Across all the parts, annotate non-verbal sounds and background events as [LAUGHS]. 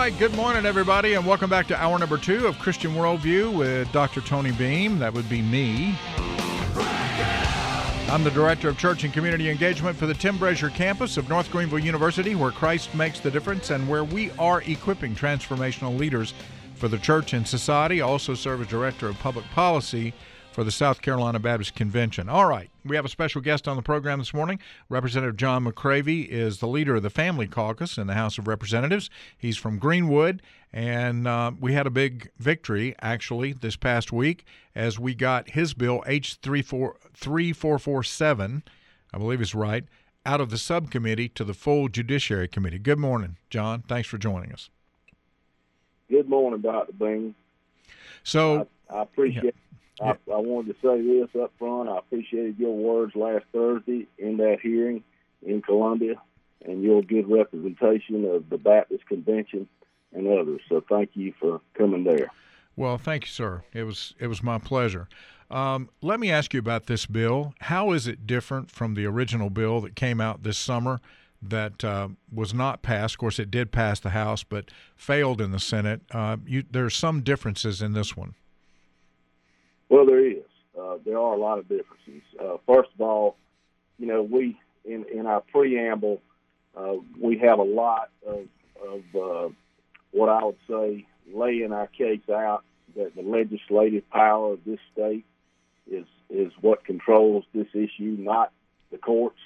right, good morning, everybody, and welcome back to hour number two of Christian Worldview with Dr. Tony Beam. That would be me. I'm the Director of Church and Community Engagement for the Tim Brazier campus of North Greenville University, where Christ makes the difference and where we are equipping transformational leaders for the church and society. I also serve as Director of Public Policy for the South Carolina Baptist Convention. All right, we have a special guest on the program this morning. Representative John McCravy is the leader of the Family Caucus in the House of Representatives. He's from Greenwood, and uh, we had a big victory actually this past week as we got his bill H3447, I believe is right, out of the subcommittee to the full Judiciary Committee. Good morning, John. Thanks for joining us. Good morning, Dr. Beam. So I, I appreciate yeah. I, I wanted to say this up front. I appreciated your words last Thursday in that hearing in Columbia and your good representation of the Baptist Convention and others. So thank you for coming there. Well, thank you, sir. It was it was my pleasure. Um, let me ask you about this bill. How is it different from the original bill that came out this summer that uh, was not passed? Of course, it did pass the House, but failed in the Senate. Uh, you, there are some differences in this one. Well, there is. Uh, there are a lot of differences. Uh, first of all, you know, we in in our preamble, uh, we have a lot of of uh, what I would say laying our case out that the legislative power of this state is is what controls this issue, not the courts.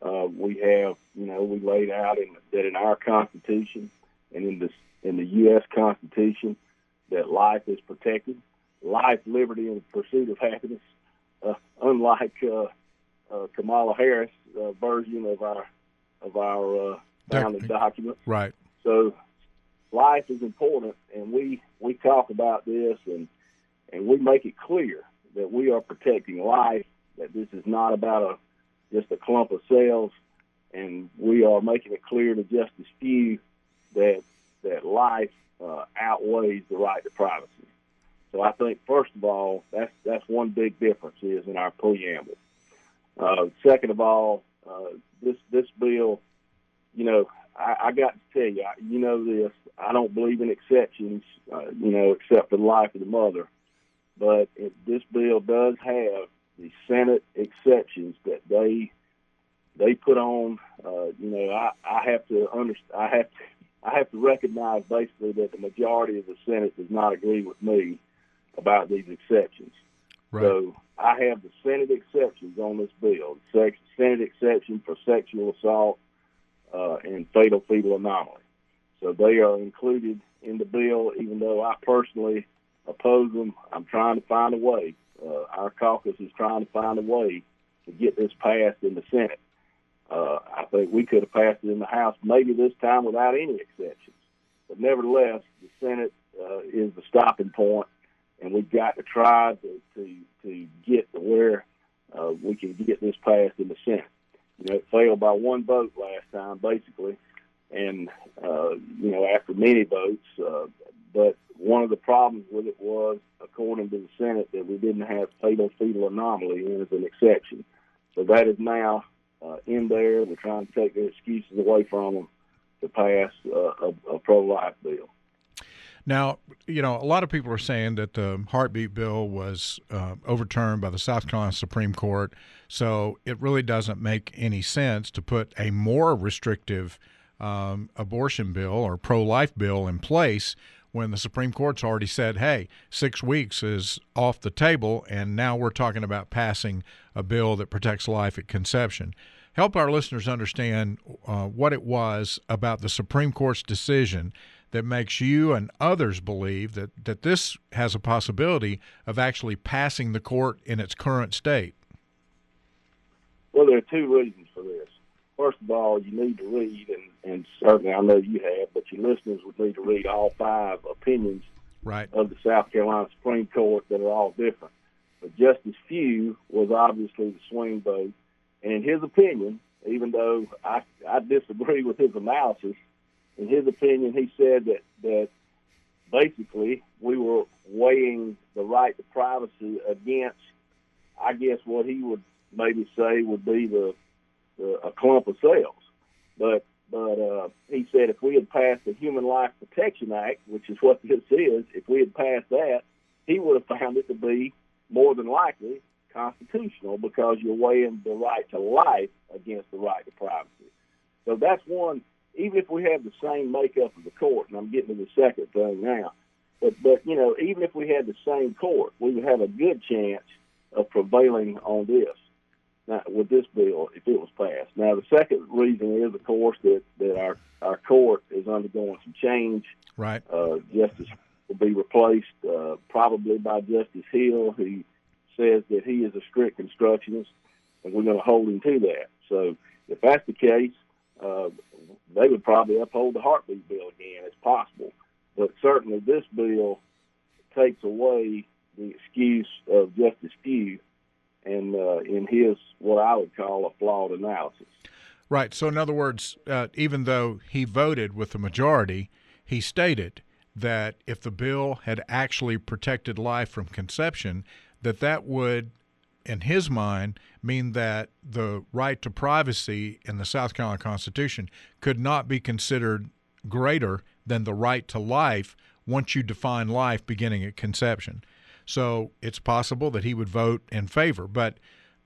Uh, we have, you know, we laid out in, that in our Constitution and in this in the U.S. Constitution that life is protected life, liberty, and pursuit of happiness. Uh, unlike uh, uh, Kamala Harris' uh, version of our of our uh, founding document, right? So, life is important, and we we talk about this, and and we make it clear that we are protecting life. That this is not about a just a clump of cells, and we are making it clear to Justice Few that that life uh, outweighs the right to privacy. So I think first of all, that's that's one big difference is in our preamble. Uh, second of all, uh, this this bill, you know, I, I got to tell you, I, you know this. I don't believe in exceptions, uh, you know, except for the life of the mother. But it, this bill does have the Senate exceptions that they they put on. Uh, you know, I, I have to understand. I have to, I have to recognize basically that the majority of the Senate does not agree with me about these exceptions. Right. So I have the Senate exceptions on this bill. The Senate exception for sexual assault uh, and fatal fetal anomaly. So they are included in the bill, even though I personally oppose them. I'm trying to find a way. Uh, our caucus is trying to find a way to get this passed in the Senate. Uh, I think we could have passed it in the House maybe this time without any exceptions. But nevertheless, the Senate uh, is the stopping point and we've got to try to to, to get to where uh, we can get this passed in the Senate. You know, it failed by one vote last time, basically, and uh, you know after many votes. Uh, but one of the problems with it was, according to the Senate, that we didn't have fatal fetal anomaly in as an exception. So that is now uh, in there. We're trying to take the excuses away from them to pass uh, a, a pro-life bill. Now, you know, a lot of people are saying that the heartbeat bill was uh, overturned by the South Carolina Supreme Court, so it really doesn't make any sense to put a more restrictive um, abortion bill or pro life bill in place when the Supreme Court's already said, hey, six weeks is off the table, and now we're talking about passing a bill that protects life at conception. Help our listeners understand uh, what it was about the Supreme Court's decision that makes you and others believe that, that this has a possibility of actually passing the court in its current state? Well, there are two reasons for this. First of all, you need to read, and, and certainly I know you have, but your listeners would need to read all five opinions right. of the South Carolina Supreme Court that are all different. But Justice Few was obviously the swing vote, and in his opinion, even though I, I disagree with his analysis, in his opinion, he said that that basically we were weighing the right to privacy against, I guess, what he would maybe say would be the, the a clump of cells. But but uh, he said if we had passed the Human Life Protection Act, which is what [LAUGHS] this is, if we had passed that, he would have found it to be more than likely constitutional because you're weighing the right to life against the right to privacy. So that's one. Even if we have the same makeup of the court, and I'm getting to the second thing now, but but you know, even if we had the same court, we would have a good chance of prevailing on this now, with this bill if it was passed. Now, the second reason is, of course, that that our our court is undergoing some change. Right. Uh, Justice will be replaced uh, probably by Justice Hill, who says that he is a strict constructionist, and we're going to hold him to that. So, if that's the case, uh, they would probably uphold the heartbeat bill again. It's possible, but certainly this bill takes away the excuse of Justice Few and uh, in his what I would call a flawed analysis. Right. So, in other words, uh, even though he voted with the majority, he stated that if the bill had actually protected life from conception, that that would, in his mind, mean that the right to privacy in the South Carolina Constitution could not be considered greater than the right to life once you define life beginning at conception. So it's possible that he would vote in favor. But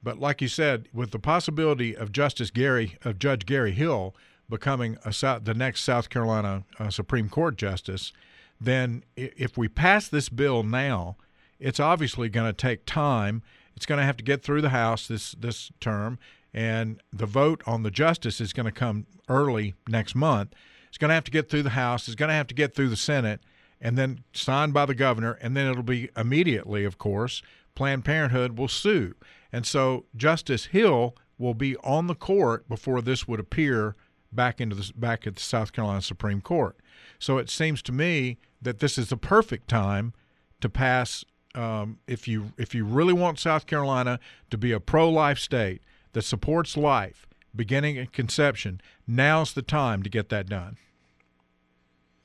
but like you said, with the possibility of Justice Gary of Judge Gary Hill becoming a, the next South Carolina uh, Supreme Court justice, then if we pass this bill now, it's obviously going to take time. It's going to have to get through the House this this term, and the vote on the justice is going to come early next month. It's going to have to get through the House. It's going to have to get through the Senate and then signed by the governor, and then it'll be immediately, of course, Planned Parenthood will sue. And so Justice Hill will be on the court before this would appear back into the back at the South Carolina Supreme Court. So it seems to me that this is the perfect time to pass. Um, if you if you really want South Carolina to be a pro-life state that supports life beginning at conception, now's the time to get that done.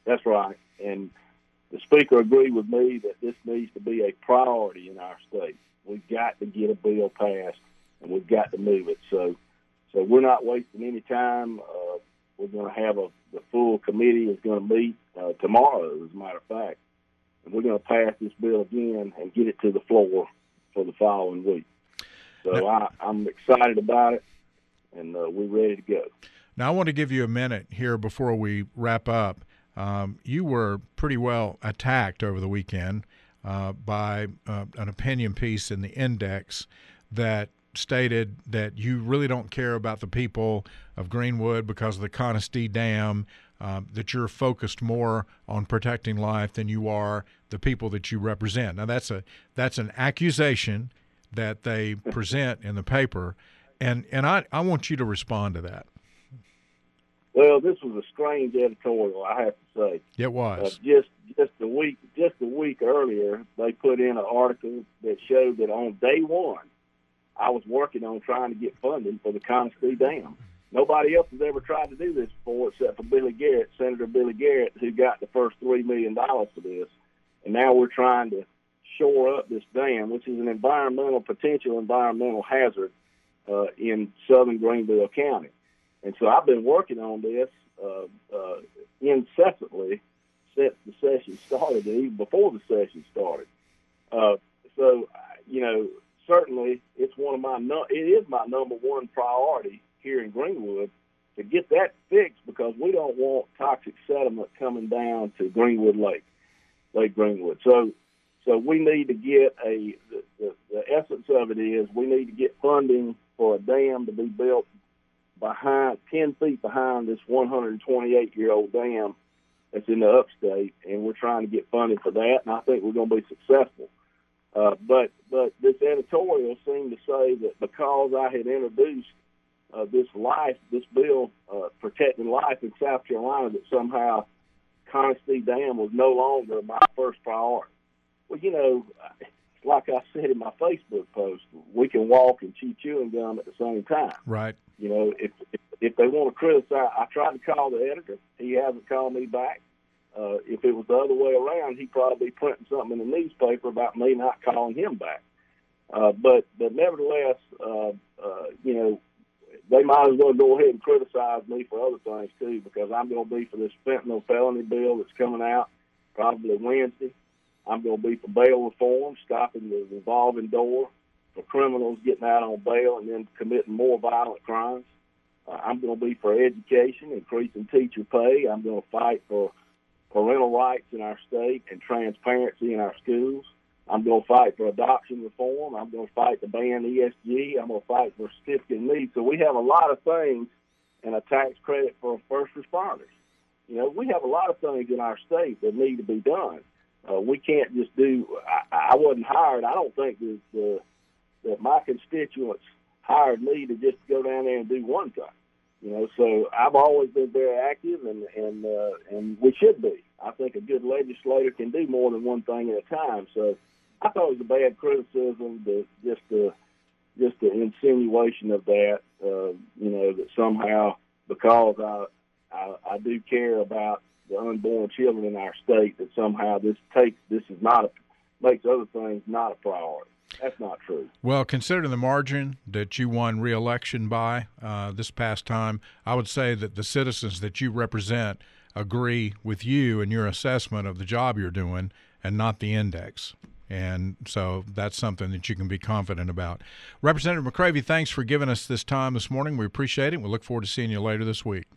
That's right, and the speaker agreed with me that this needs to be a priority in our state. We've got to get a bill passed, and we've got to move it. So, so we're not wasting any time. Uh, we're going to have a the full committee is going to meet uh, tomorrow, as a matter of fact, and we're going to pass this bill again and get it to the floor for the following week. So I, I'm excited about it, and uh, we're ready to go. Now I want to give you a minute here before we wrap up um, you were pretty well attacked over the weekend uh, by uh, an opinion piece in the Index that stated that you really don't care about the people of Greenwood because of the Conestee Dam, uh, that you're focused more on protecting life than you are the people that you represent. Now that's a that's an accusation that they [LAUGHS] present in the paper, and and I, I want you to respond to that. Well, this was a strange editorial, I have to say. It was. Uh, just just a week just a week earlier, they put in an article that showed that on day one, I was working on trying to get funding for the Conestee Dam. Nobody else has ever tried to do this before except for Billy Garrett, Senator Billy Garrett, who got the first three million dollars for this. And now we're trying to shore up this dam, which is an environmental potential environmental hazard uh, in southern Greenville County. And so I've been working on this uh, uh, incessantly since the session started, and even before the session started. Uh, so, you know, certainly it's one of my it is my number one priority here in Greenwood to get that fixed because we don't want toxic sediment coming down to Greenwood Lake, Lake Greenwood. So, so we need to get a the, the, the essence of it is we need to get funding for a dam to be built behind, 10 feet behind this 128 year old dam that's in the upstate, and we're trying to get funding for that, and I think we're going to be successful. Uh, but but this editorial seemed to say that because I had introduced uh, this life, this bill uh, protecting life in South Carolina, that somehow Conestee Dam was no longer my first priority. Well, you know, like I said in my Facebook post, we can walk and chew chewing gum at the same time. Right. You know, if if, if they want to criticize, I tried to call the editor. He hasn't called me back. Uh, if it was the other way around, he'd probably be printing something in the newspaper about me not calling him back. Uh, but but nevertheless, uh, uh, you know, they might as well go ahead and criticize me for other things too, because I'm going to be for this fentanyl felony bill that's coming out probably Wednesday. I'm going to be for bail reform, stopping the revolving door for criminals getting out on bail and then committing more violent crimes. Uh, I'm going to be for education, increasing teacher pay. I'm going to fight for parental rights in our state and transparency in our schools. I'm going to fight for adoption reform. I'm going to fight to ban ESG. I'm going to fight for certificate needs. So we have a lot of things and a tax credit for first responders. You know, we have a lot of things in our state that need to be done. Uh, we can't just do. I, I wasn't hired. I don't think that, that my constituents hired me to just go down there and do one thing. You know, so I've always been very active, and and uh, and we should be. I think a good legislator can do more than one thing at a time. So I thought it was a bad criticism, to, just the just the insinuation of that. Uh, you know that somehow because I, I I do care about the unborn children in our state, that somehow this takes this is not a makes other things not a priority. That's not true. Well, considering the margin that you won re-election by uh, this past time, I would say that the citizens that you represent agree with you and your assessment of the job you're doing, and not the index. And so that's something that you can be confident about. Representative McCravy, thanks for giving us this time this morning. We appreciate it. We look forward to seeing you later this week.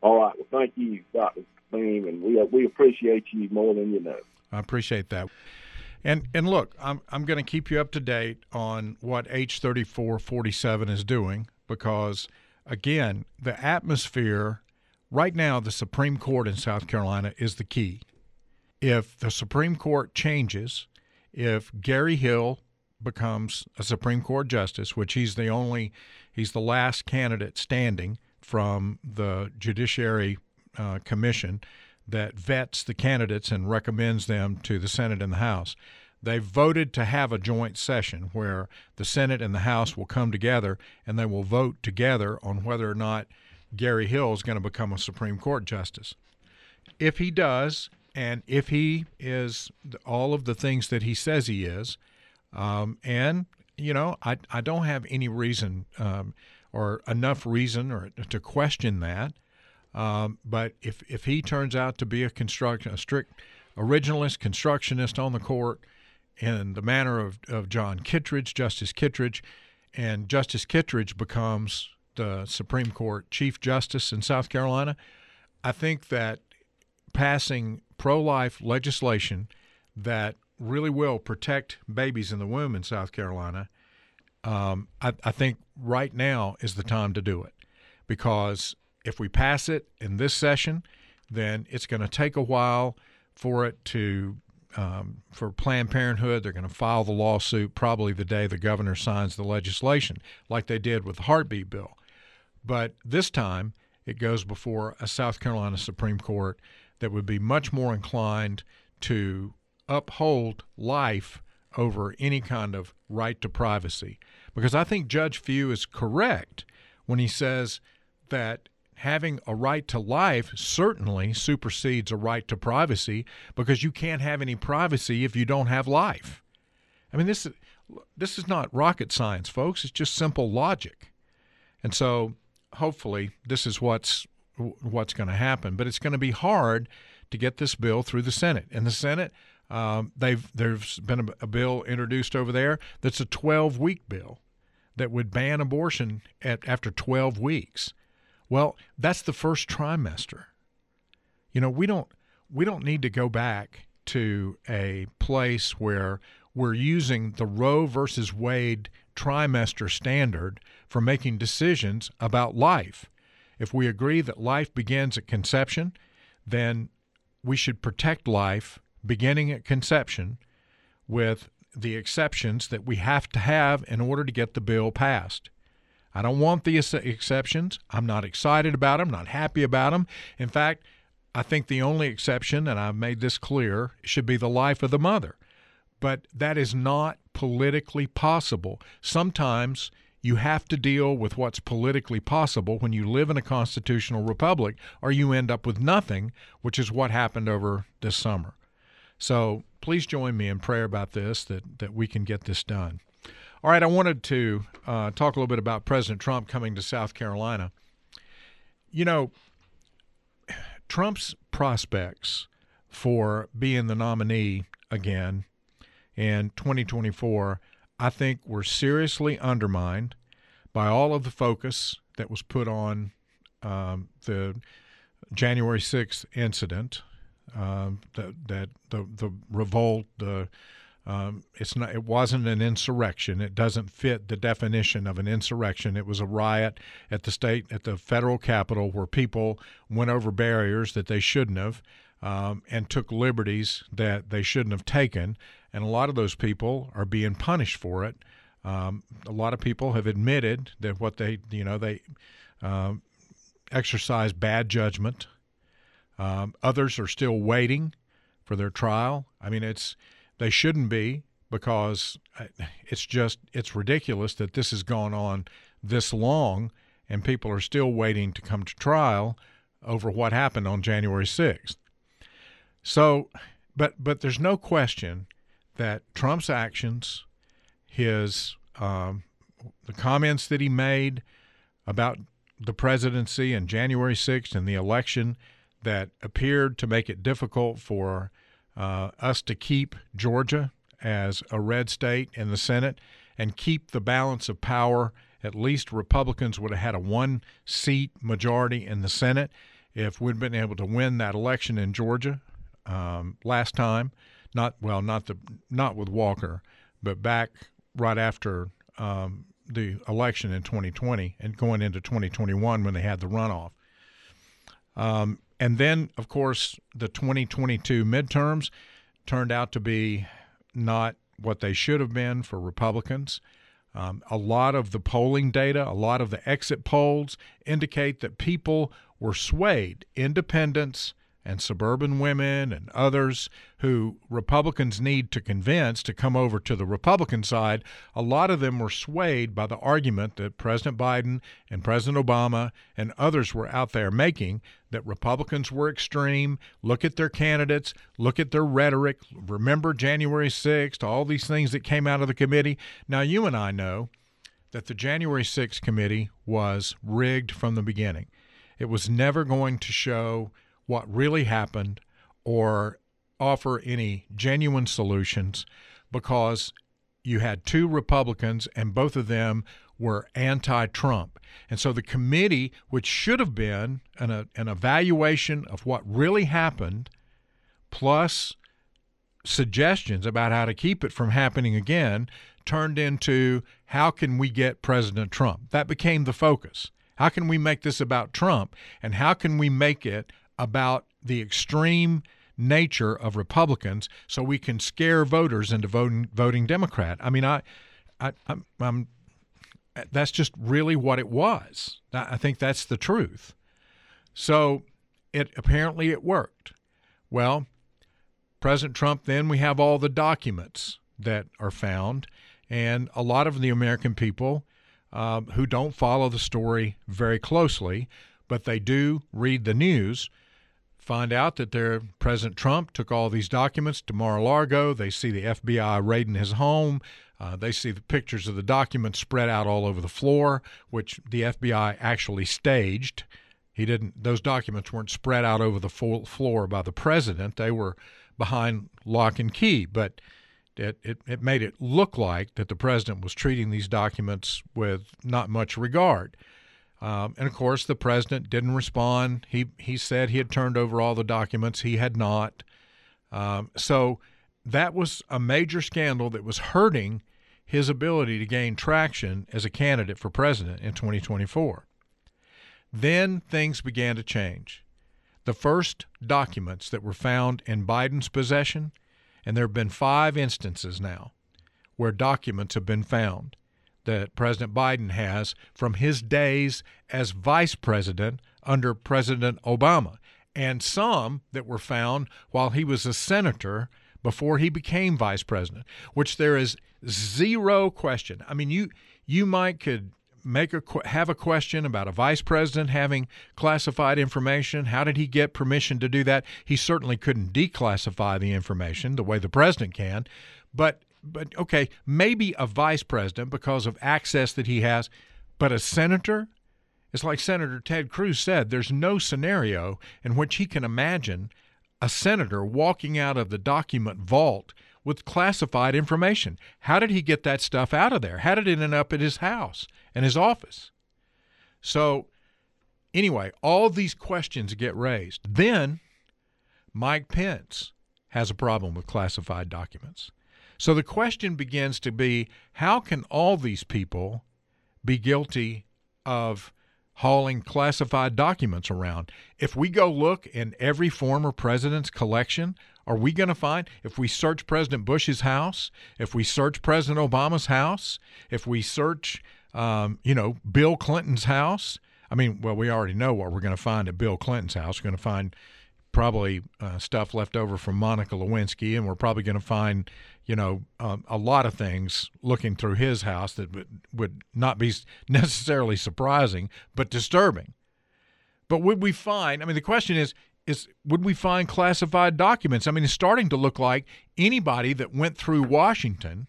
All right. Well, thank you, Dr. Beam, and we we appreciate you more than you know. I appreciate that. And and look, I'm I'm going to keep you up to date on what H3447 is doing because again, the atmosphere right now the Supreme Court in South Carolina is the key. If the Supreme Court changes if Gary Hill becomes a Supreme Court justice, which he's the only, he's the last candidate standing from the Judiciary uh, Commission that vets the candidates and recommends them to the Senate and the House. They voted to have a joint session where the Senate and the House will come together and they will vote together on whether or not Gary Hill is going to become a Supreme Court justice. If he does, and if he is all of the things that he says he is, um, and you know, I I don't have any reason um, or enough reason or to question that. Um, but if if he turns out to be a construct a strict originalist constructionist on the court in the manner of, of John Kittredge, Justice Kittredge, and Justice Kittredge becomes the Supreme Court Chief Justice in South Carolina, I think that passing pro life legislation that really will protect babies in the womb in South Carolina, um, I, I think right now is the time to do it. Because if we pass it in this session, then it's going to take a while for it to um, for Planned Parenthood. They're going to file the lawsuit probably the day the governor signs the legislation, like they did with the heartbeat bill. But this time, it goes before a South Carolina Supreme Court that would be much more inclined to uphold life over any kind of right to privacy. Because I think Judge Few is correct when he says that having a right to life certainly supersedes a right to privacy because you can't have any privacy if you don't have life. I mean this is this is not rocket science, folks. It's just simple logic. And so hopefully this is what's what's going to happen. But it's going to be hard to get this bill through the Senate. In the Senate, um, they've there's been a, a, bill introduced over there that's a 12 week bill that would ban abortion at, after 12 weeks. Well, that's the first trimester. You know, we don't we don't need to go back to a place where we're using the Roe versus Wade trimester standard for making decisions about life. If we agree that life begins at conception, then we should protect life beginning at conception with the exceptions that we have to have in order to get the bill passed. I don't want the exceptions. I'm not excited about them, not happy about them. In fact, I think the only exception, and I've made this clear, should be the life of the mother. But that is not politically possible. Sometimes you have to deal with what's politically possible when you live in a constitutional republic, or you end up with nothing, which is what happened over this summer. So please join me in prayer about this, that, that we can get this done. All right, I wanted to uh, talk a little bit about President Trump coming to South Carolina. You know, Trump's prospects for being the nominee again in 2024, I think, were seriously undermined by all of the focus that was put on um, the January 6th incident, um, that, that the the revolt, the um, it's not. It wasn't an insurrection. It doesn't fit the definition of an insurrection. It was a riot at the state, at the federal capital, where people went over barriers that they shouldn't have, um, and took liberties that they shouldn't have taken. And a lot of those people are being punished for it. Um, a lot of people have admitted that what they, you know, they um, exercise bad judgment. Um, others are still waiting for their trial. I mean, it's they shouldn't be because uh, it's just it's ridiculous that this has gone on this long and people are still waiting to come to trial over what happened on January 6th. So, but but there's no question that Trump's actions, his um, the comments that he made about the presidency and January 6th and the election that appeared to make it difficult for uh, us to keep Georgia as a red state in the Senate and keep the balance of power. At least Republicans would have had a one seat majority in the Senate if we'd been able to win that election in Georgia um, last time. Not well, not the not with Walker, but back right after um, the election in 2020 and going into 2021 when they had the runoff. Um, and then, of course, the 2022 midterms turned out to be not what they should have been for Republicans. Um, a lot of the polling data, a lot of the exit polls indicate that people were swayed. Independents and suburban women and others who Republicans need to convince to come over to the Republican side, a lot of them were swayed by the argument that President Biden and President Obama and others were out there making that Republicans were extreme. Look at their candidates, look at their rhetoric. Remember January 6th, all these things that came out of the committee. Now, you and I know that the January 6th committee was rigged from the beginning. It was never going to show what really happened or offer any genuine solutions because you had two Republicans and both of them were anti Trump. And so the committee, which should have been an, a, an evaluation of what really happened, plus suggestions about how to keep it from happening again, turned into how can we get President Trump? That became the focus. How can we make this about Trump? And how can we make it about the extreme nature of Republicans so we can scare voters into voting voting Democrat. I mean, I, I I'm, I'm that's just really what it was. I think that's the truth. So it apparently it worked. Well, President Trump then we have all the documents that are found and a lot of the American people um, who don't follow the story very closely, but they do read the news find out that their President Trump took all these documents to Mar-a-Lago. They see the FBI raiding his home. Uh, they see the pictures of the documents spread out all over the floor, which the FBI actually staged. He didn't; those documents weren't spread out over the floor by the president. They were behind lock and key, but. It, it, it made it look like that the president was treating these documents with not much regard. Um, and of course, the president didn't respond. He he said he had turned over all the documents. He had not. Um, so that was a major scandal that was hurting his ability to gain traction as a candidate for president in 2024. Then things began to change. The first documents that were found in Biden's possession, and there have been five instances now where documents have been found that President Biden has from his days as vice president under President Obama, and some that were found while he was a senator before he became vice president, which there is zero question. I mean, you you might could make a have a question about a vice president having classified information. How did he get permission to do that? He certainly couldn't declassify the information the way the president can, but but okay, maybe a vice president because of access that he has, but a senator? It's like Senator Ted Cruz said there's no scenario in which he can imagine a senator walking out of the document vault with classified information. How did he get that stuff out of there? How did it end up at his house and his office? So, anyway, all these questions get raised. Then Mike Pence has a problem with classified documents. So the question begins to be how can all these people be guilty of hauling classified documents around? If we go look in every former president's collection, are we going to find, if we search President Bush's house, if we search President Obama's house, if we search, um, you know, Bill Clinton's house, I mean, well, we already know what we're going to find at Bill Clinton's house. We're going to find probably uh, stuff left over from Monica Lewinsky, and we're probably going to find, you know, um, a lot of things looking through his house that would, would not be necessarily surprising, but disturbing. But would we find? I mean, the question is, is would we find classified documents? I mean, it's starting to look like anybody that went through Washington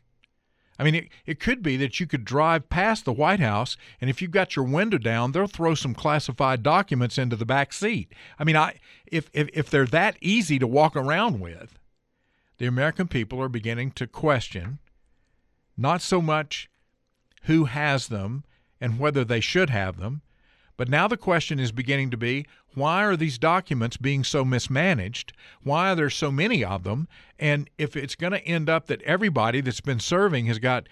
I mean, it, it could be that you could drive past the White House, and if you've got your window down, they'll throw some classified documents into the back seat. I mean, I if if, if they're that easy to walk around with, the American people are beginning to question not so much who has them and whether they should have them, but now the question is beginning to be why are these documents being so mismanaged? Why are there so many of them? And if it's going to end up that everybody that's been serving has got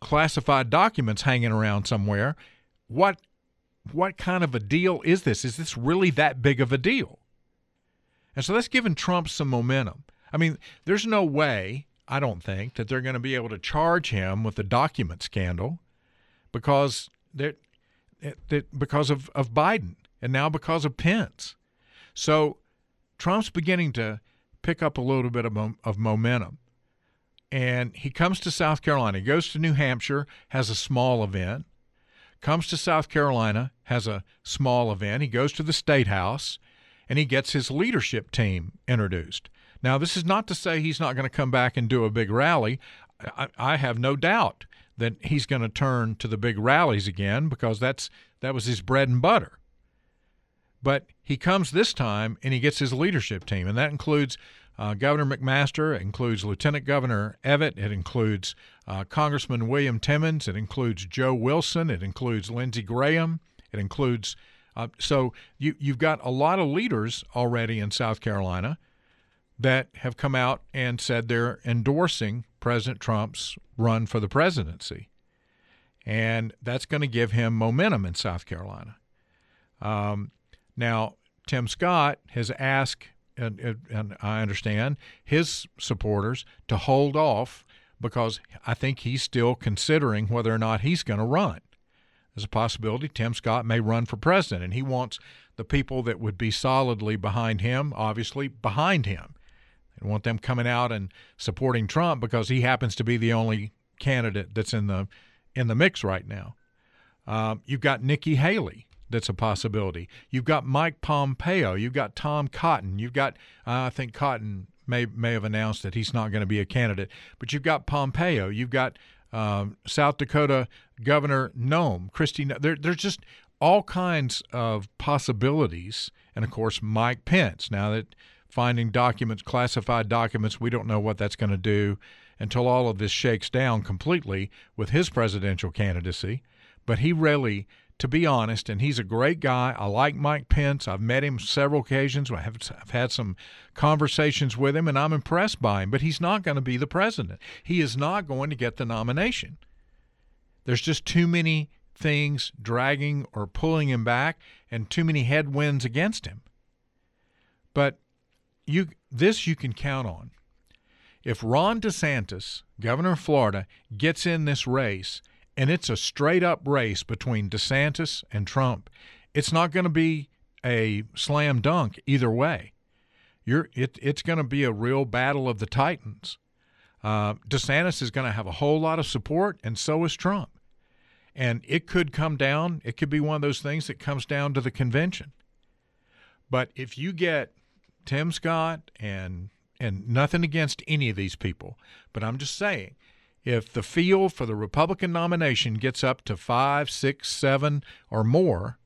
classified documents hanging around somewhere, what what kind of a deal is this? Is this really that big of a deal? And so that's given Trump some momentum. I mean, there's no way, I don't think, that they're going to be able to charge him with the document scandal because that because of, of Biden and now because of Pence. So Trump's beginning to pick up a little bit of, of momentum. And he comes to South Carolina, he goes to New Hampshire, has a small event, comes to South Carolina, has a small event. He goes to the State House and he gets his leadership team introduced. Now, this is not to say he's not going to come back and do a big rally. I, I have no doubt that he's going to turn to the big rallies again because that's that was his bread and butter. But he comes this time and he gets his leadership team, and that includes uh, Governor McMaster, it includes Lieutenant Governor Evette, it includes uh, Congressman William Timmons, it includes Joe Wilson, it includes Lindsey Graham, it includes uh, so you you've got a lot of leaders already in South Carolina that have come out and said they're endorsing President Trump's run for the presidency. And that's going to give him momentum in South Carolina. Um, now, Tim Scott has asked, and, and I understand, his supporters to hold off because I think he's still considering whether or not he's going to run. There's a possibility Tim Scott may run for president, and he wants the people that would be solidly behind him, obviously, behind him And want them coming out and supporting Trump because he happens to be the only candidate that's in the in the mix right now. Um, you've got Nikki Haley. That's a possibility. You've got Mike Pompeo. You've got Tom Cotton. You've got uh, I think Cotton may may have announced that he's not going to be a candidate. But you've got Pompeo. You've got um, South Dakota Governor Noem, Kristi. There, there's just all kinds of possibilities, and of course Mike Pence. Now that finding documents, classified documents. We don't know what that's going to do until all of this shakes down completely with his presidential candidacy. But he really, to be honest, and he's a great guy. I like Mike Pence. I've met him several occasions. I've, I've had some conversations with him, and I'm impressed by him. But he's not going to be the president. He is not going to get the nomination. There's just too many things dragging or pulling him back and too many headwinds against him. But you this you can count on. If Ron DeSantis, governor of Florida, gets in this race and it's a straight up race between DeSantis and Trump, it's not going to be a slam dunk either way. You're, it, it's going to be a real battle of the titans. Uh, DeSantis is going to have a whole lot of support, and so is Trump. And it could come down, it could be one of those things that comes down to the convention. But if you get Tim Scott and and nothing against any of these people, but I'm just saying if the field for the Republican nomination gets up to five, six, seven, or more,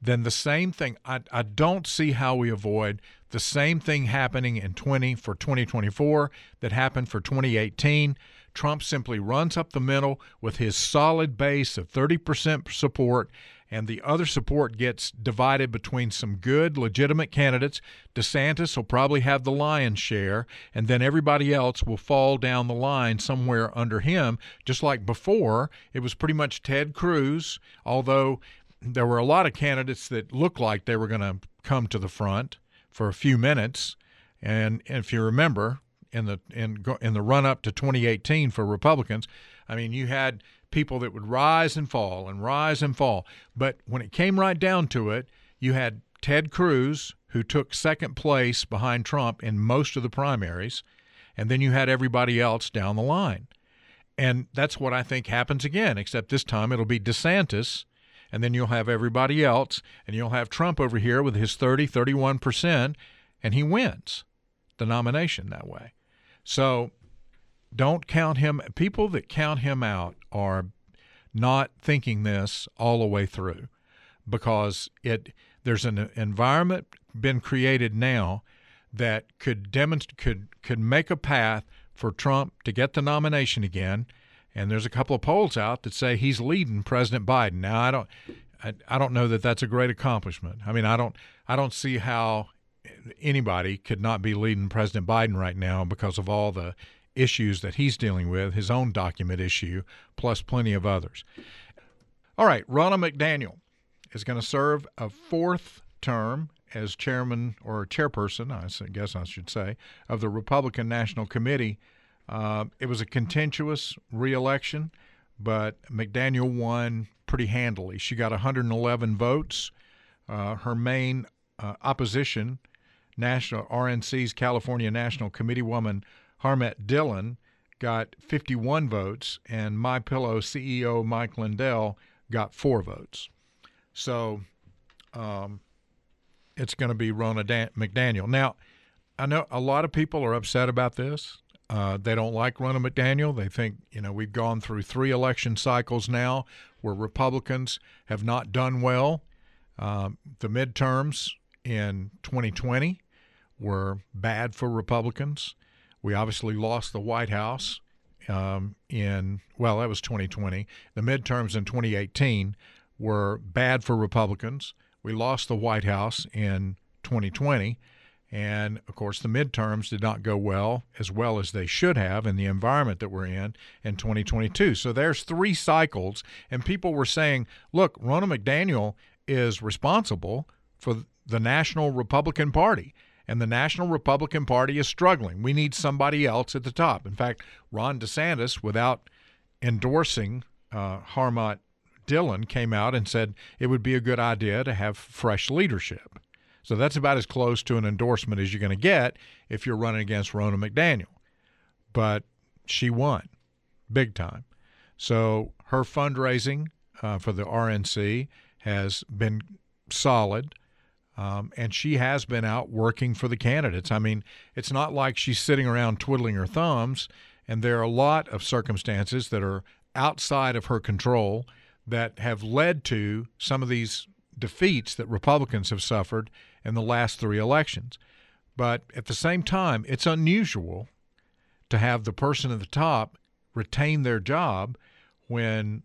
then the same thing. I, I don't see how we avoid the same thing happening in 20 for 2024 that happened for 2018. Trump simply runs up the middle with his solid base of 30% support, and the other support gets divided between some good, legitimate candidates. DeSantis will probably have the lion's share, and then everybody else will fall down the line somewhere under him, just like before. It was pretty much Ted Cruz, although there were a lot of candidates that looked like they were going to come to the front for a few minutes. And if you remember, in the in in the run up to 2018 for Republicans, I mean, you had people that would rise and fall and rise and fall. But when it came right down to it, you had Ted Cruz, who took second place behind Trump in most of the primaries, and then you had everybody else down the line. And that's what I think happens again, except this time it'll be DeSantis and then you'll have everybody else, and you'll have Trump over here with his 30, 31%, and he wins the nomination that way. So don't count him. People that count him out are not thinking this all the way through because it there's an environment been created now that could demonstrate could could make a path for Trump to get the nomination again and there's a couple of polls out that say he's leading President Biden. Now I don't I, I don't know that that's a great accomplishment. I mean, I don't I don't see how anybody could not be leading President Biden right now because of all the issues that he's dealing with, his own document issue, plus plenty of others. All right, Ronna McDaniel is going to serve a fourth term as chairman or chairperson, I guess I should say, of the Republican National Committee uh, it was a contentious reelection, but McDaniel won pretty handily. She got 111 votes. Uh, her main uh, opposition, National RNC's California National Committee woman Harmeet Dhillon, got 51 votes, and My Pillow CEO Mike Lindell got four votes. So um, it's going to be Ronna Dan- McDaniel. Now, I know a lot of people are upset about this. Uh, they don't like Ronna McDaniel. They think, you know, we've gone through three election cycles now where Republicans have not done well. Um, the midterms in 2020 were bad for Republicans. We obviously lost the White House um, in, well, that was 2020. The midterms in 2018 were bad for Republicans. We lost the White House in 2020. And of course, the midterms did not go well as well as they should have in the environment that we're in in 2022. So there's three cycles, and people were saying, look, Ronna McDaniel is responsible for the National Republican Party. And the National Republican Party is struggling. We need somebody else at the top. In fact, Ron DeSantis, without endorsing uh, Harmeet Dhillon, came out and said it would be a good idea to have fresh leadership. So that's about as close to an endorsement as you're going to get if you're running against Ronna McDaniel. But she won big time. So her fundraising uh, for the RNC has been solid. Um, and she has been out working for the candidates. I mean, it's not like she's sitting around twiddling her thumbs. And there are a lot of circumstances that are outside of her control that have led to some of these defeats that Republicans have suffered in the last three elections. But at the same time, it's unusual to have the person at the top retain their job when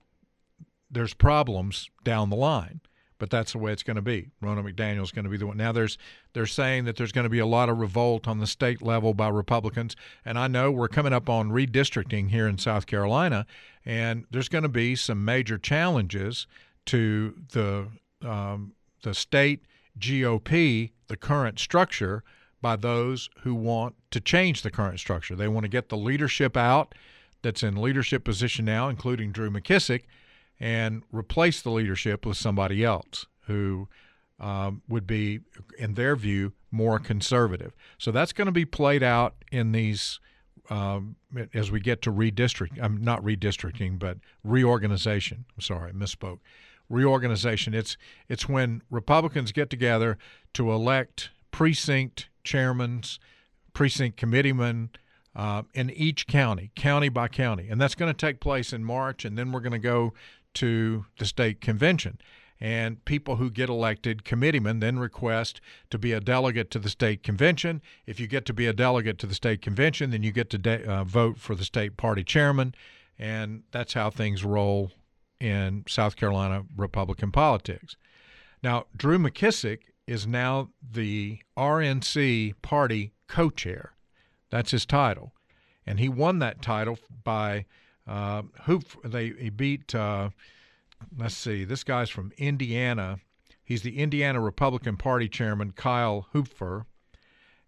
there's problems down the line. But that's the way it's going to be. Ronna McDaniel is going to be the one. Now, there's they're saying that there's going to be a lot of revolt on the state level by Republicans, and I know we're coming up on redistricting here in South Carolina, and there's going to be some major challenges to the um, the state GOP, the current structure, by those who want to change the current structure. They want to get the leadership out that's in leadership position now, including Drew McKissick, and replace the leadership with somebody else who um, would be, in their view, more conservative. So that's going to be played out in these um, as we get to redistricting. I'm not redistricting, but reorganization. I'm sorry, I misspoke reorganization. It's it's when Republicans get together to elect precinct chairmen, precinct committeemen, uh, in each county, county by county. And that's going to take place in March, and then we're going to go to the state convention. And people who get elected, committeemen, then request to be a delegate to the state convention. If you get to be a delegate to the state convention, then you get to de- uh, vote for the state party chairman. And that's how things roll in South Carolina Republican politics. Now, Drew McKissick is now the RNC party co chair. That's his title. And he won that title by uh, who they he beat uh, let's see, this guy's from Indiana. He's the Indiana Republican Party chairman, Kyle Hupfer.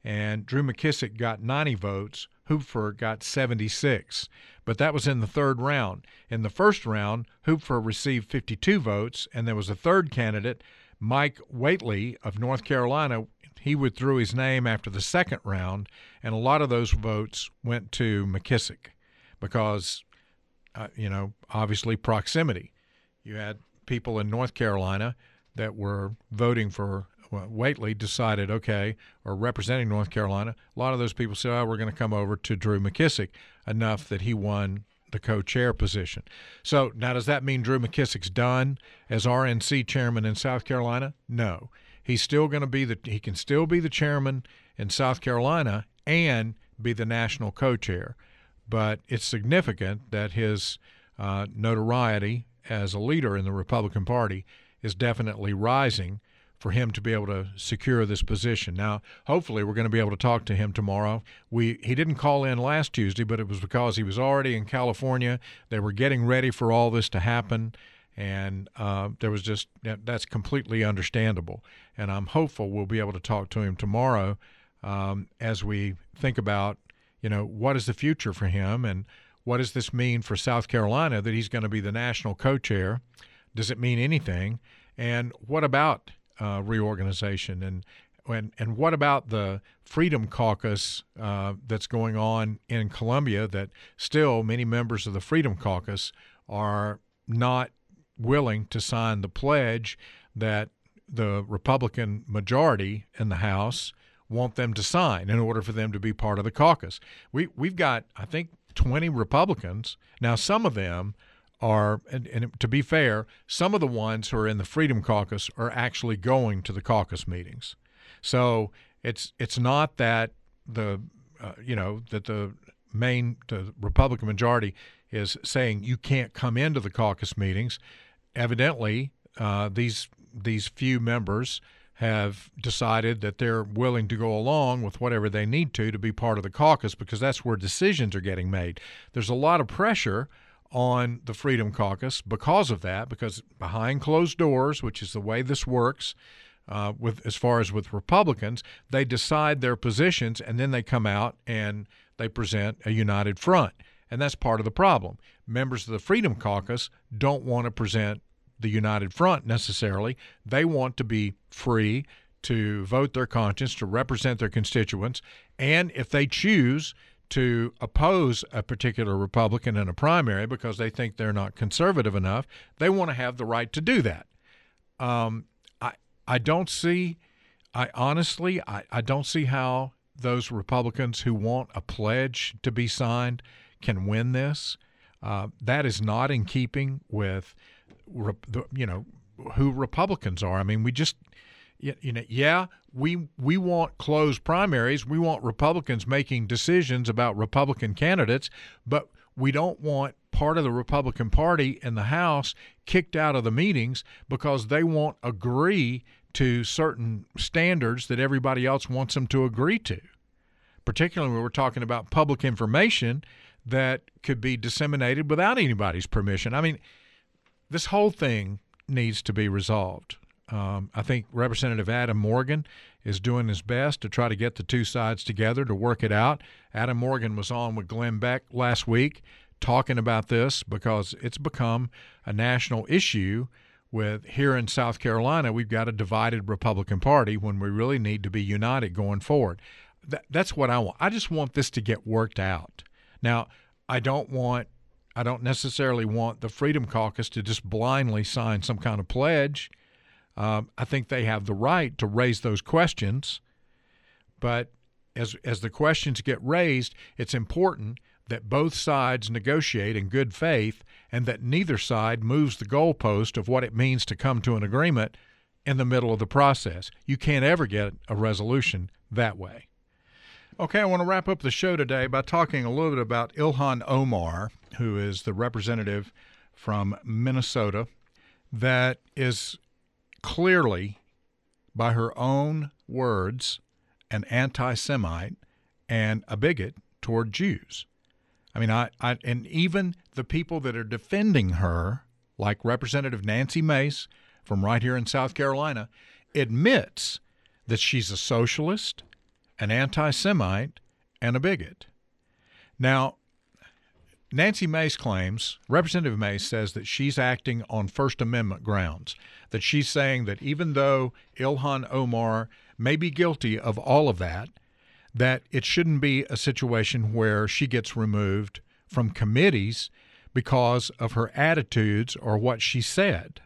And Drew McKissick got 90 votes. Hupfer got 76. But that was in the third round. In the first round, Hupfer received 52 votes, and there was a third candidate, Mike Whatley of North Carolina. He withdrew his name after the second round, and a lot of those votes went to McKissick because, uh, you know, obviously proximity. You had people in North Carolina that were voting for well, Whatley decided, okay, or representing North Carolina, a lot of those people said, oh, we're going to come over to Drew McKissick, enough that he won the co chair position. So now, does that mean Drew McKissick's done as RNC chairman in South Carolina? No. He's still going to be the, he can still be the chairman in South Carolina and be the national co chair. But it's significant that his uh, notoriety as a leader in the Republican Party is definitely rising for him to be able to secure this position. Now, hopefully, we're going to be able to talk to him tomorrow. We he didn't call in last Tuesday, but it was because he was already in California. They were getting ready for all this to happen, and uh, there was just that's completely understandable. And I'm hopeful we'll be able to talk to him tomorrow um, as we think about you know what is the future for him and what does this mean for South Carolina that he's going to be the national co-chair? Does it mean anything? And what about uh, reorganization and and and what about the Freedom Caucus uh, that's going on in Columbia? That still many members of the Freedom Caucus are not willing to sign the pledge that the Republican majority in the House want them to sign in order for them to be part of the caucus. We we've got I think 20 Republicans. Now, some of them are, and, and, to be fair, some of the ones who are in the Freedom Caucus are actually going to the caucus meetings. So it's it's not that the uh, you know that the main the Republican majority is saying you can't come into the caucus meetings. Evidently, uh, these these few members have decided that they're willing to go along with whatever they need to to be part of the caucus because that's where decisions are getting made. There's a lot of pressure on the Freedom Caucus because of that, because behind closed doors, which is the way this works, uh, with as far as with Republicans, they decide their positions and then they come out and they present a united front. And that's part of the problem. Members of the Freedom Caucus don't want to present the United Front necessarily. They want to be free to vote their conscience, to represent their constituents, and if they choose to oppose a particular Republican in a primary because they think they're not conservative enough, they want to have the right to do that. Um, I I don't see, I honestly I, I don't see how those Republicans who want a pledge to be signed can win this. Uh, that is not in keeping with you know who Republicans are. I mean, we just you know, yeah, we we want closed primaries. We want Republicans making decisions about Republican candidates, but we don't want part of the Republican Party in the House kicked out of the meetings because they won't agree to certain standards that everybody else wants them to agree to. Particularly when we're talking about public information that could be disseminated without anybody's permission. I mean, this whole thing needs to be resolved. Um, I think Representative Adam Morgan is doing his best to try to get the two sides together to work it out. Adam Morgan was on with Glenn Beck last week talking about this because it's become a national issue with here in South Carolina we've got a divided Republican Party when we really need to be united going forward. That, that's what I want. I just want this to get worked out. Now, I don't want I don't necessarily want the Freedom Caucus to just blindly sign some kind of pledge. Um, I think they have the right to raise those questions, but as as the questions get raised, it's important that both sides negotiate in good faith and that neither side moves the goalpost of what it means to come to an agreement in the middle of the process. You can't ever get a resolution that way. Okay, I want to wrap up the show today by talking a little bit about Ilhan Omar, who is the representative from Minnesota that is clearly, by her own words, an anti Semite and a bigot toward Jews. I mean, I, I and even the people that are defending her, like Representative Nancy Mace from right here in South Carolina, admits that she's a socialist, an anti Semite, and a bigot. Now, Nancy Mace claims, Representative Mace says that she's acting on First Amendment grounds, that she's saying that even though Ilhan Omar may be guilty of all of that, that it shouldn't be a situation where she gets removed from committees because of her attitudes or what she said.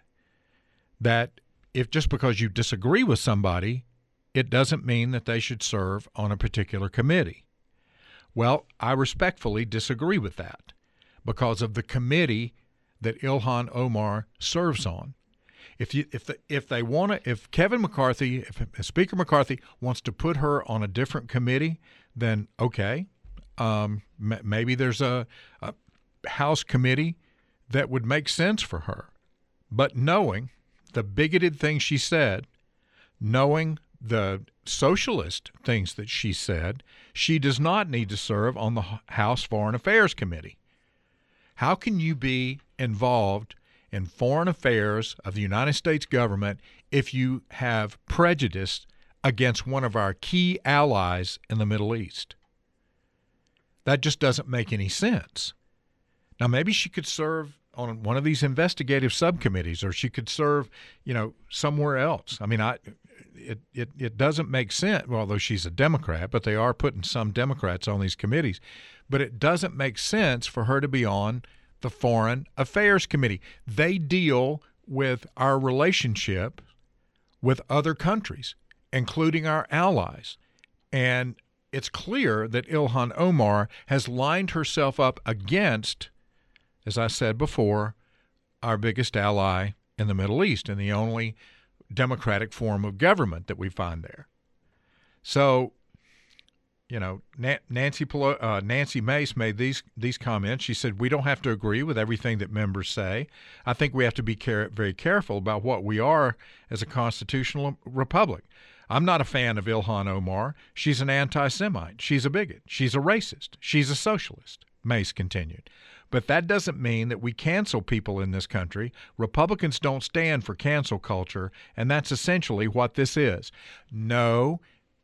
That if just because you disagree with somebody, it doesn't mean that they should serve on a particular committee. Well, I respectfully disagree with that because of the committee that Ilhan Omar serves on. If you if the, if they want to if Kevin McCarthy if Speaker McCarthy wants to put her on a different committee, then okay, um, m- maybe there's a, a House committee that would make sense for her. But knowing the bigoted things she said, knowing the socialist things that she said, she does not need to serve on the House Foreign Affairs Committee. How can you be involved in foreign affairs of the United States government if you have prejudice against one of our key allies in the Middle East? That just doesn't make any sense. Now, maybe she could serve on one of these investigative subcommittees, or she could serve, you know, somewhere else. I mean, I it, it, it doesn't make sense, although she's a Democrat, but they are putting some Democrats on these committees. But it doesn't make sense for her to be on the Foreign Affairs Committee. They deal with our relationship with other countries, including our allies. And it's clear that Ilhan Omar has lined herself up against, as I said before, our biggest ally in the Middle East and the only democratic form of government that we find there. So, you know, Nancy uh, Nancy Mace made these these comments. She said we don't have to agree with everything that members say. I think we have to be care- very careful about what we are as a constitutional republic. I'm not a fan of Ilhan Omar. She's an anti-Semite. She's a bigot. She's a racist. She's a socialist. Mace continued. But that doesn't mean that we cancel people in this country. Republicans don't stand for cancel culture, and that's essentially what this is. No,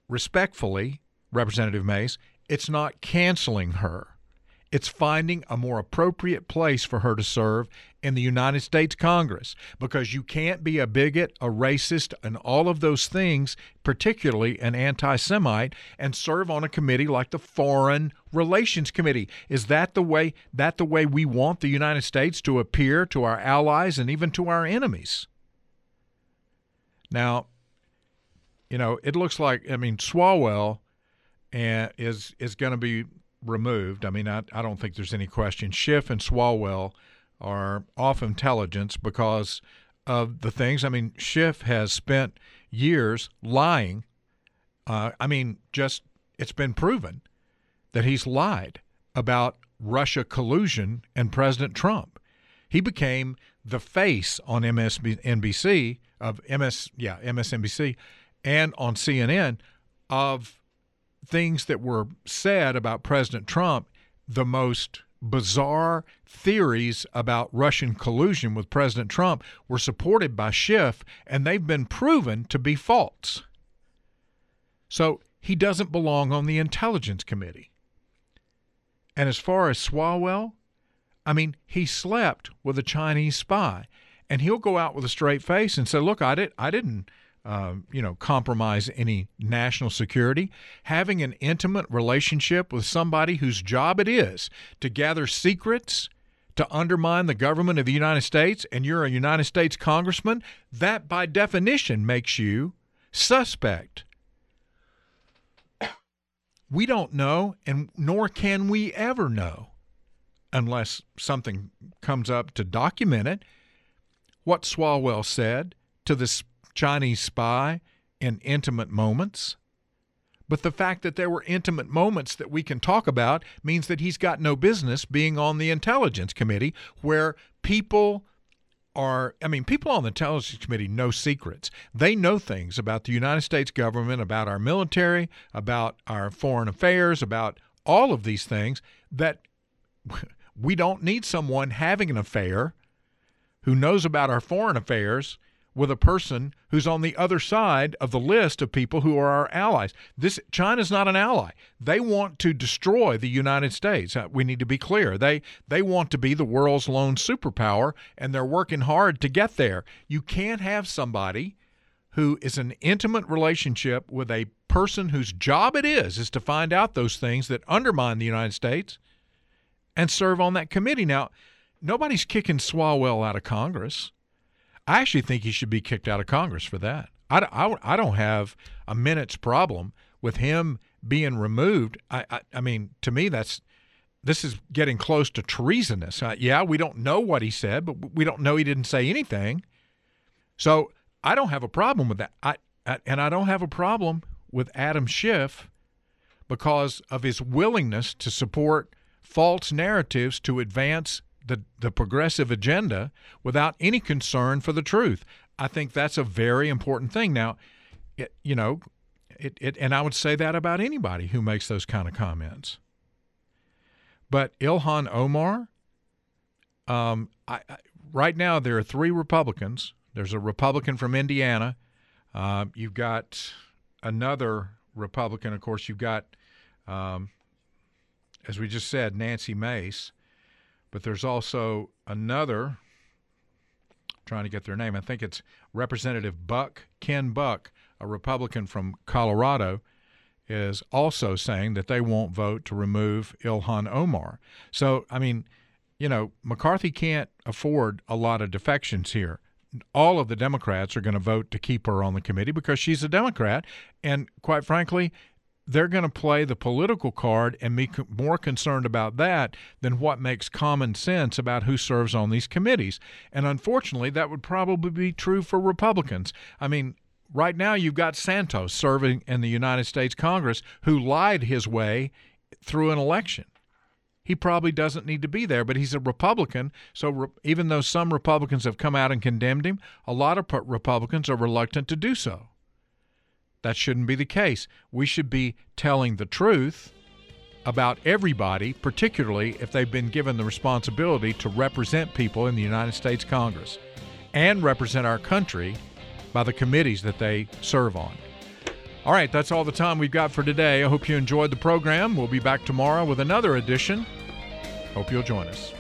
respectfully, Representative Mace, it's not canceling her. It's finding a more appropriate place for her to serve in the United States Congress because you can't be a bigot, a racist, and all of those things, particularly an anti Semite, and serve on a committee like the Foreign Relations Committee. Is that the way that the way we want the United States to appear to our allies and even to our enemies? Now, you know, it looks like I mean Swalwell and is is going to be removed. I mean, I, I don't think there's any question. Schiff and Swalwell are off intelligence because of the things. I mean, Schiff has spent years lying. Uh, I mean, just it's been proven that he's lied about Russia collusion and President Trump. He became the face on MSNBC of MS, yeah, MSNBC, and on CNN of things that were said about President Trump, the most bizarre theories about Russian collusion with President Trump were supported by Schiff, and they've been proven to be false. So he doesn't belong on the Intelligence Committee. And as far as Swalwell, I mean, he slept with a Chinese spy, and he'll go out with a straight face and say, "Look, I did, I didn't uh, you know, compromise any national security. Having an intimate relationship with somebody whose job it is to gather secrets, to undermine the government of the United States, and you're a United States congressman, that by definition makes you suspect. we don't know, and nor can we ever know unless something comes up to document it. What Swalwell said to this Chinese spy in intimate moments. But the fact that there were intimate moments that we can talk about means that he's got no business being on the Intelligence Committee where people are, I mean, people on the Intelligence Committee know secrets. They know things about the United States government, about our military, about our foreign affairs, about all of these things that [LAUGHS] we don't need someone having an affair who knows about our foreign affairs with a person who's on the other side of the list of people who are our allies. This China's not an ally. They want to destroy the United States. Uh, we need to be clear. They they want to be the world's lone superpower and they're working hard to get there. You can't have somebody who is an intimate relationship with a person whose job it is is to find out those things that undermine the United States and serve on that committee. Now, nobody's kicking Swalwell out of Congress. I actually think he should be kicked out of Congress for that. I, I, I don't have a minute's problem with him being removed. I, I, I mean, to me, that's this is getting close to treasonous. Uh, yeah, we don't know what he said, but we don't know he didn't say anything. So I don't have a problem with that. I, I and I don't have a problem with Adam Schiff because of his willingness to support false narratives to advance the, the progressive agenda without any concern for the truth. I think that's a very important thing. Now, it, you know, it, it, and I would say that about anybody who makes those kind of comments. But Ilhan Omar, um, I, I, right now there are three Republicans. There's a Republican from Indiana. Uh, you've got another Republican, of course. You've got, um, as we just said, Nancy Mace. But there's also another, trying to get their name, I think it's Representative Buck, Ken Buck, a Republican from Colorado, is also saying that they won't vote to remove Ilhan Omar. So, I mean, you know, McCarthy can't afford a lot of defections here. All of the Democrats are going to vote to keep her on the committee because she's a Democrat. And quite frankly, they're going to play the political card and be more concerned about that than what makes common sense about who serves on these committees. And unfortunately, that would probably be true for Republicans. I mean, right now you've got Santos serving in the United States Congress who lied his way through an election. He probably doesn't need to be there, but he's a Republican. So re- even though some Republicans have come out and condemned him, a lot of Republicans are reluctant to do so. That shouldn't be the case. We should be telling the truth about everybody, particularly if they've been given the responsibility to represent people in the United States Congress and represent our country by the committees that they serve on. All right, that's all the time we've got for today. I hope you enjoyed the program. We'll be back tomorrow with another edition. Hope you'll join us.